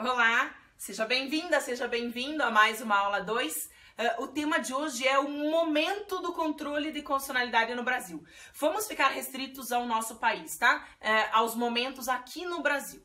Olá, seja bem-vinda, seja bem-vindo a mais uma aula 2. Uh, o tema de hoje é o momento do controle de constitucionalidade no Brasil. Vamos ficar restritos ao nosso país, tá? Uh, aos momentos aqui no Brasil.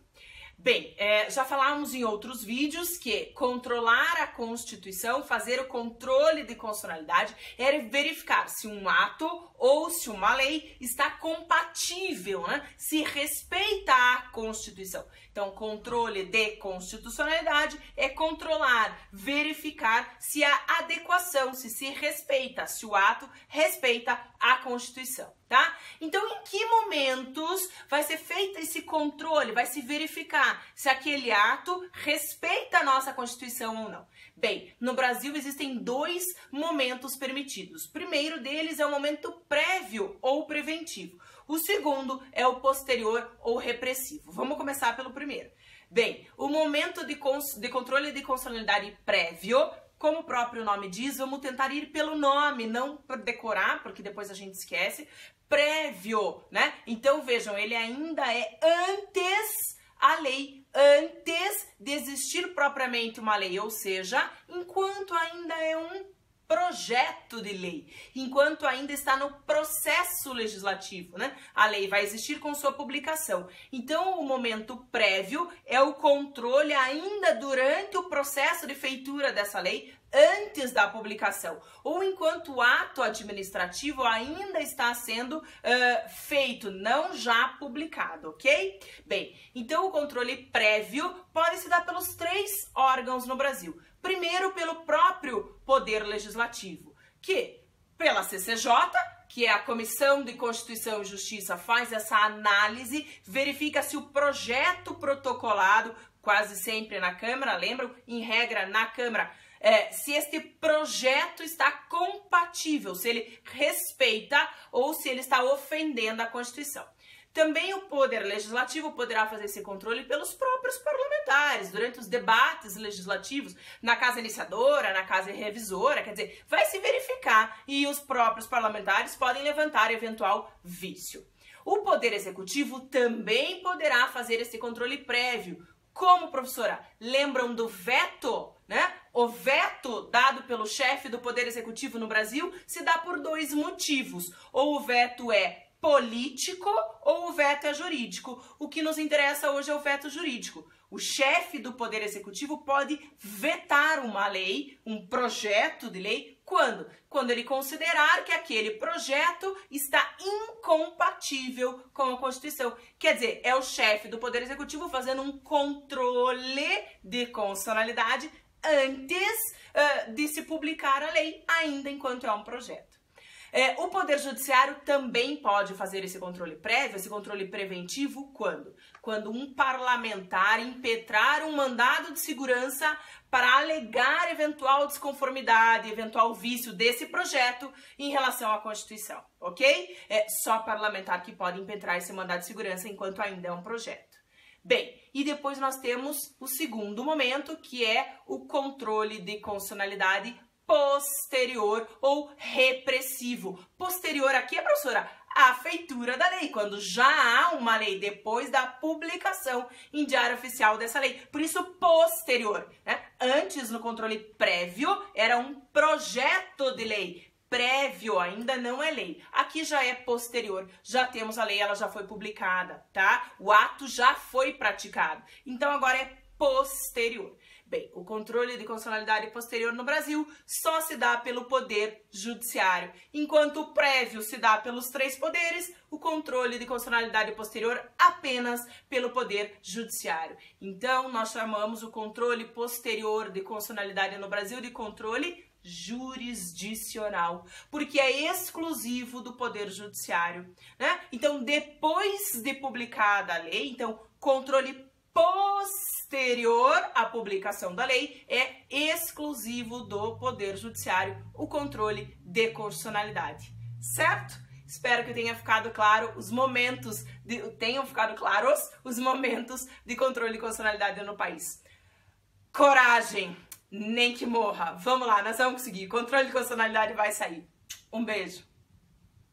Bem, é, já falamos em outros vídeos que controlar a Constituição, fazer o controle de constitucionalidade, é verificar se um ato ou se uma lei está compatível, né? se respeita a Constituição. Então, controle de constitucionalidade é controlar, verificar se a adequação, se se respeita, se o ato respeita a Constituição, tá? Então, em que momentos vai ser feito esse controle, vai se verificar se aquele ato respeita a nossa Constituição ou não? Bem, no Brasil existem dois momentos permitidos. O primeiro deles é o momento prévio ou preventivo. O segundo é o posterior ou repressivo. Vamos começar pelo primeiro. Bem, o momento de, de controle de constitucionalidade prévio como o próprio nome diz, vamos tentar ir pelo nome, não por decorar, porque depois a gente esquece. Prévio, né? Então vejam, ele ainda é antes a lei, antes de existir propriamente uma lei, ou seja, enquanto ainda é um projeto de lei, enquanto ainda está no processo legislativo, né? A lei vai existir com sua publicação. Então, o momento prévio é o controle ainda durante o processo de feitura dessa lei, antes da publicação, ou enquanto o ato administrativo ainda está sendo uh, feito, não já publicado, ok? Bem, então o controle prévio pode se dar pelos três órgãos no Brasil. Primeiro, pelo próprio Poder Legislativo, que pela CCJ, que é a Comissão de Constituição e Justiça, faz essa análise, verifica se o projeto protocolado, quase sempre na Câmara, lembram? Em regra, na Câmara, é, se este projeto está compatível, se ele respeita ou se ele está ofendendo a Constituição. Também o Poder Legislativo poderá fazer esse controle pelos próprios parlamentares, durante os debates legislativos, na casa iniciadora, na casa revisora, quer dizer, vai se verificar e os próprios parlamentares podem levantar eventual vício. O Poder Executivo também poderá fazer esse controle prévio. Como, professora? Lembram do veto, né? O veto dado pelo chefe do Poder Executivo no Brasil se dá por dois motivos. Ou o veto é político ou o veto é jurídico. O que nos interessa hoje é o veto jurídico. O chefe do Poder Executivo pode vetar uma lei, um projeto de lei, quando? Quando ele considerar que aquele projeto está incompatível com a Constituição. Quer dizer, é o chefe do Poder Executivo fazendo um controle de constitucionalidade antes uh, de se publicar a lei, ainda enquanto é um projeto. É, o Poder Judiciário também pode fazer esse controle prévio, esse controle preventivo, quando? Quando um parlamentar impetrar um mandado de segurança para alegar eventual desconformidade, eventual vício desse projeto em relação à Constituição, ok? É só parlamentar que pode impetrar esse mandado de segurança enquanto ainda é um projeto. Bem, e depois nós temos o segundo momento, que é o controle de constitucionalidade posterior ou repressivo. Posterior aqui é, professora, a feitura da lei, quando já há uma lei depois da publicação em diário oficial dessa lei. Por isso, posterior. Né? Antes, no controle prévio, era um projeto de lei. Prévio ainda não é lei. Aqui já é posterior. Já temos a lei, ela já foi publicada, tá? O ato já foi praticado. Então agora é posterior. Bem, o controle de constitucionalidade posterior no Brasil só se dá pelo poder judiciário, enquanto o prévio se dá pelos três poderes, o controle de constitucionalidade posterior apenas pelo poder judiciário. Então, nós chamamos o controle posterior de constitucionalidade no Brasil de controle jurisdicional, porque é exclusivo do poder judiciário, né? Então, depois de publicada a lei, então controle posterior à publicação da lei é exclusivo do Poder Judiciário o controle de constitucionalidade, certo? Espero que tenha ficado claro os momentos de, tenham ficado claros os momentos de controle de constitucionalidade no país. Coragem, nem que morra. Vamos lá, nós vamos conseguir. Controle de constitucionalidade vai sair. Um beijo.